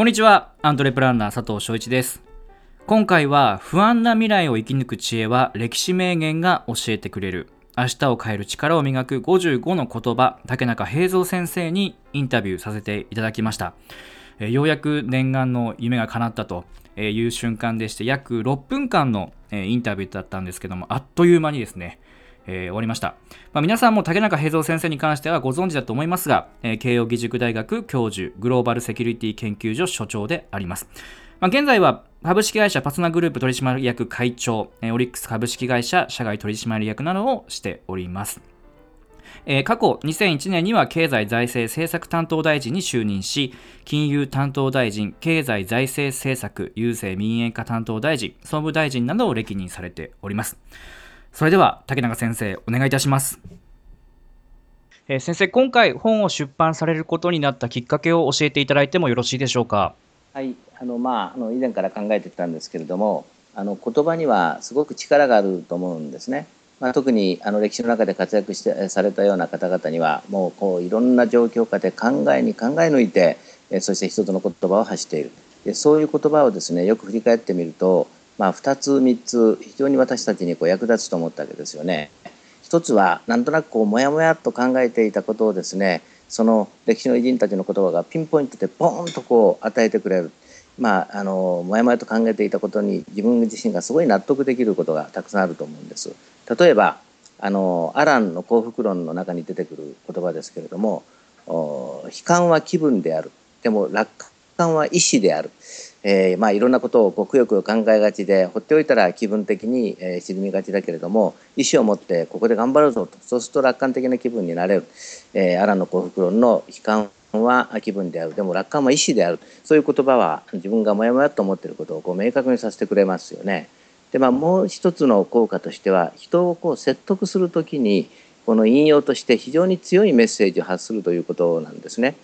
こんにちは、アントレプランナー佐藤翔一です。今回は不安な未来を生き抜く知恵は歴史名言が教えてくれる。明日を変える力を磨く55の言葉、竹中平蔵先生にインタビューさせていただきました。え、ようやく念願の夢が叶ったという瞬間でして、約6分間のインタビューだったんですけども、あっという間にですね、えー、終わりました。まあ、皆さんも竹中平蔵先生に関してはご存知だと思いますが、えー、慶應義塾大学教授、グローバルセキュリティ研究所所長であります。まあ、現在は株式会社パツナグループ取締役会長、えー、オリックス株式会社社外取締役などをしております。えー、過去2001年には経済財政政策担当大臣に就任し、金融担当大臣、経済財政政策、郵政民営化担当大臣、総務大臣などを歴任されております。それでは竹中先生お願いいたします。えー、先生今回本を出版されることになったきっかけを教えていただいてもよろしいでしょうか？はいあのまああの以前から考えてきたんですけれどもあの言葉にはすごく力があると思うんですね。まあ、特にあの歴史の中で活躍してされたような方々にはもうこういろんな状況下で考えに考え抜いてそして一つの言葉を発しているでそういう言葉をですねよく振り返ってみるとまあ、2つ3つ非常に私たちにこう役立つと思ったわけですよね。一つはなんとなくこうモヤモヤと考えていたことをですねその歴史の偉人たちの言葉がピンポイントでポーンとこう与えてくれる。まあ、あのもやもやと考えていたことに自分自身がすごい納得できることがたくさんあると思うんです。例えばあのアランの幸福論の中に出てくる言葉ですけれども「悲観は気分である」でも楽観は意志であるえー、まあいろんなことをこうくよくよ考えがちで放っておいたら気分的に、えー、沈みがちだけれども意思を持ってここで頑張るぞとそうすると楽観的な気分になれる、えー、アラの幸福論の悲観は気分であるでも楽観は意思であるそういう言葉は自分がモヤモヤと思っていることをこう明確にさせてくれますよね。でまあもう一つの効果としては人をこう説得する時にこの引用として非常に強いメッセージを発するということなんですね。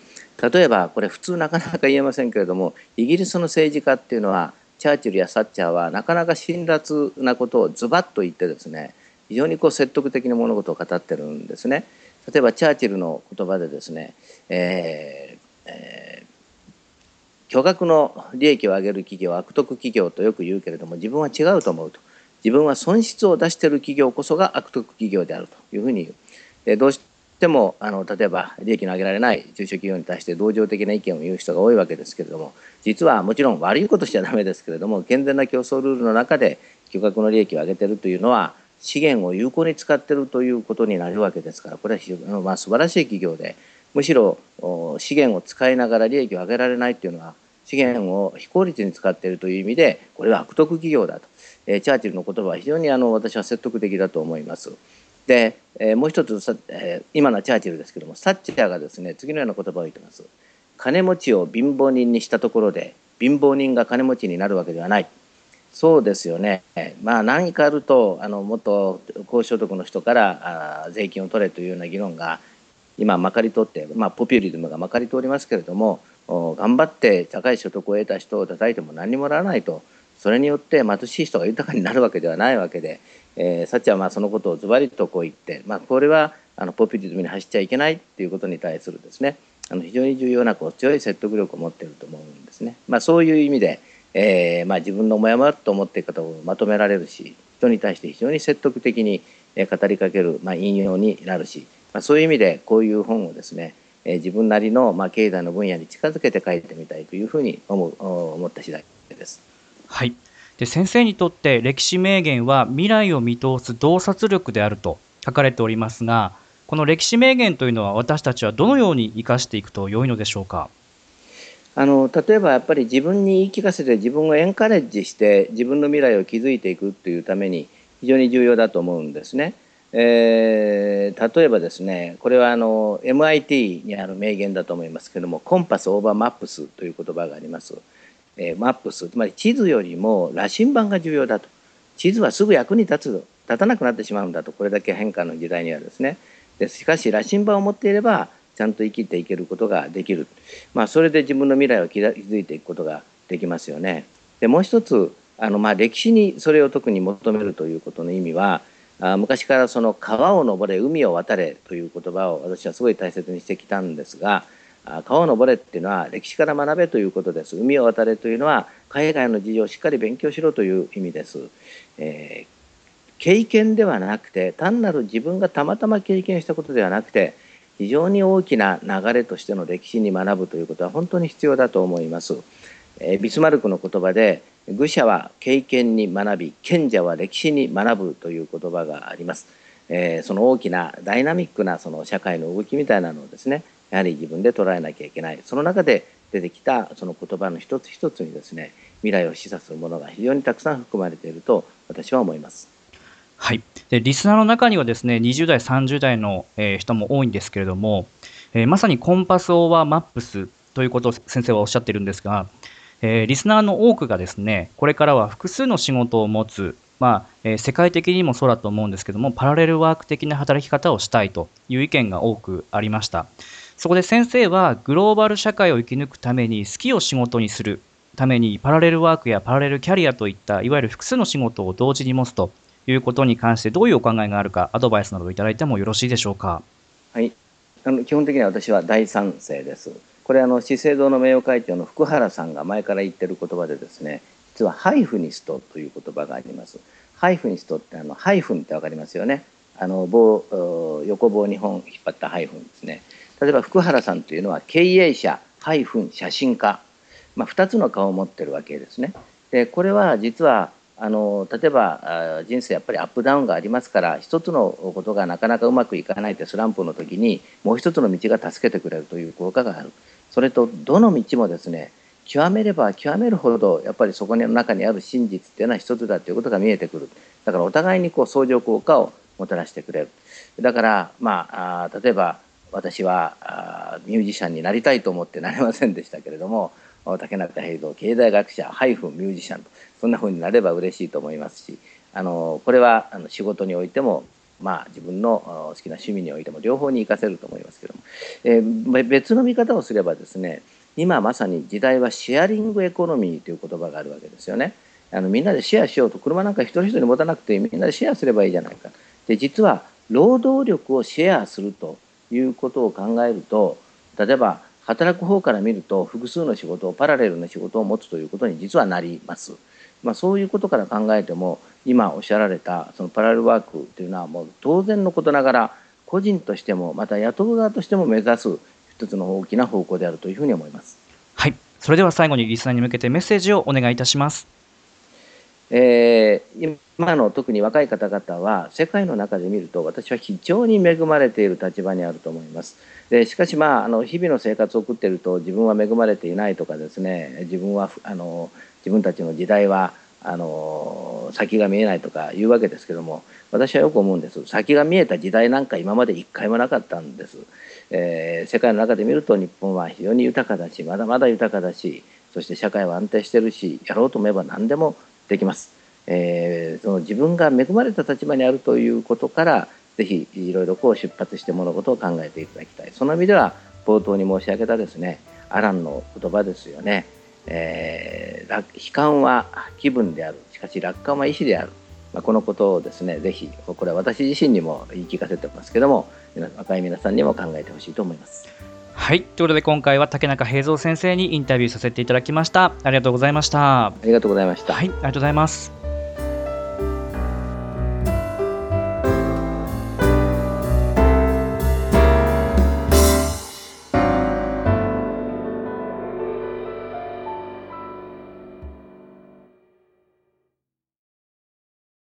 例えばこれ普通なかなか言えませんけれどもイギリスの政治家っていうのはチャーチルやサッチャーはなかなか辛辣なことをズバッと言ってですね非常にこう説得的な物事を語ってるんですね。例えばチャーチルの言葉でですね、えーえー、巨額の利益を上げる企業は悪徳企業とよく言うけれども自分は違うと思うと自分は損失を出している企業こそが悪徳企業であるというふうに言う。でどうしでもあの例えば利益の上げられない中小企業に対して同情的な意見を言う人が多いわけですけれども実はもちろん悪いことしちゃダメですけれども健全な競争ルールの中で巨額の利益を上げてるというのは資源を有効に使ってるということになるわけですからこれは非常に、まあ、素晴らしい企業でむしろ資源を使いながら利益を上げられないというのは資源を非効率に使っているという意味でこれは悪徳企業だと、えー、チャーチルの言葉は非常にあの私は説得的だと思います。で、えー、もう一つ、えー、今のチャーチルですけどもサッチャーがですね次のような言葉を言ってます。金持ちを貧乏人にしたところで貧乏人が金持ちになるわけではない。そうですよね。まあ何かあるとあのもっと高所得の人からあ税金を取れというような議論が今まかり通って、まあ、ポピュリズムがまかり通りますけれども頑張って高い所得を得た人を叩いても何にもならないとそれによって貧しい人が豊かになるわけではないわけでえー、サチはまあそのことをズバリとこう言って、まあ、これはあのポピュリズムに走っちゃいけないっていうことに対するですねあの非常に重要なこう強い説得力を持っていると思うんですね。まあ、そういう意味で、えーまあ、自分のモヤモヤと思っている方をまとめられるし人に対して非常に説得的に語りかける、まあ、引用になるし、まあ、そういう意味でこういう本をですねえ自分なりの、まあ、経済の分野に近づけて書いてみたいというふうに思う思った次第です。はいで先生にとって歴史名言は未来を見通す洞察力であると書かれておりますがこの歴史名言というのは私たちはどのように生かしていくと良いのでしょうか？あの例えばやっぱり自分に言い聞かせて自分をエンカレッジして自分の未来を築いていくというために非常に重要だと思うんですね。えー、例えばですねこれはあの MIT にある名言だと思いますけどもコンパスオーバーマップスという言葉があります。え、マップスつまり地図よりも羅針盤が重要だと。地図はすぐ役に立つ立たなくなってしまうんだと。これだけ変化の時代にはですね。でしかし羅針盤を持っていればちゃんと生きていけることができる、まあ、それで自分の未来を築いていくことができますよね。でもう一つあのまあ歴史にそれを特に求めるということの意味はあ昔からその川を登れ海を渡れという言葉を私はすごい大切にしてきたんですが川を登れっていうのは歴史から学べということです。海を渡れというのは海外の事情をしっかり勉強しろという意味です、えー、経験ではなくて単なる自分がたまたま経験したことではなくて非常に大きな流れとしての歴史に学ぶということは本当に必要だと思います、えー、ビスマルクの言葉で愚者は経験に学び賢者は歴史に学ぶという言葉があります。えー、その大きなダイナミックなその社会の動きみたいなのをですねやはり自分で捉えなきゃいけない。その中で出てきたその言葉の一つ一つにですね未来を示唆するものが非常にたくさん含まれていると私は思います。はい、でリスナーの中にはですね20代、30代の、えー、人も多いんですけれども、えー、まさにコンパス・オーバー・マップスということを先生はおっしゃっているんですが、えー、リスナーの多くがですねこれからは複数の仕事を持つまあえー、世界的にもそうだと思うんですけどもパラレルワーク的な働き方をしたいという意見が多くありました。そこで先生はグローバル社会を生き抜くために好きを仕事にするためにパラレルワークやパラレルキャリアといったいわゆる複数の仕事を同時に持つということに関してどういうお考えがあるかアドバイスなどをいただいてもよろしいでしょうかはいあの基本的には私は大賛成ですこれあの資生堂の名誉会長の福原さんが前から言ってる言葉でですね実はハイフニストという言葉があります。ハイフニストってあのハイフンってわかりますよね。あの棒横棒2本引っ張ったハイフンですね。例えば福原さんというのは経営者写真家、まあ、2つの顔を持ってるわけですね。でこれは実はあの例えば人生やっぱりアップダウンがありますから一つのことがなかなかうまくいかないってスランプの時にもう一つの道が助けてくれるという効果がある。それとどの道もですね極めれば極めるほどやっぱりそこの中にある真実っていうのは一つだということが見えてくる。だからお互いにこう相乗効果をもたらしてくれる。だからまああ例えば私はミュージシャンになりたいと思ってなれませんでしたけれども 竹中平蔵経済学者ハイフンミュージシャンとそんなふうになれば嬉しいと思いますしあのこれはあの仕事においてもまあ、自分の好きな趣味においても両方に活かせると思いますけども、えー、別の見方をすればですね今まさに時代はシェアリングエコノミーという言葉があるわけですよね。あのみんなでシェアしようと車なんか一人一人持たなくてみんなでシェアすればいいじゃないか。で実は労働力をシェアするということを考えると例えば働く方から見ると複数の仕事をパラレルな仕事を持つということに実はなります。まあ、そういうことから考えても今おっしゃられたそのパラレルワークというのはもう当然のことながら個人としてもまた雇う側としても目指す一つの大きな方向であるというふうに思います。はい。それでは最後にリスナーに向けてメッセージをお願いいたします。えー、今の特に若い方々は世界の中で見ると私は非常に恵まれている立場にあると思います。でしかしまああの日々の生活を送っていると自分は恵まれていないとかですね自分はあの自分たちの時代はあの先が見えないとか言うわけですけども私はよく思うんです先が見えた時代なんか今まで一回もなかったんです、えー、世界の中で見ると日本は非常に豊かだしまだまだ豊かだしそして社会は安定してるしやろうと思えば何でもできます、えー、その自分が恵まれた立場にあるということからぜひいろいろこう出発して物事を考えていただきたい。その意味では冒頭に申し上げたですねアランの言葉ですよね。えー、悲観は気分である。しかし楽観は意志である、まあ、このことをですねぜひこれは私自身にも言い聞かせてますけども若い皆さんにも考えてほしいと思います。はい。ということで今回は竹中平蔵先生にインタビューさせていただきました。ありがとうございました。ありがとうございました。はい。ありがとうございます。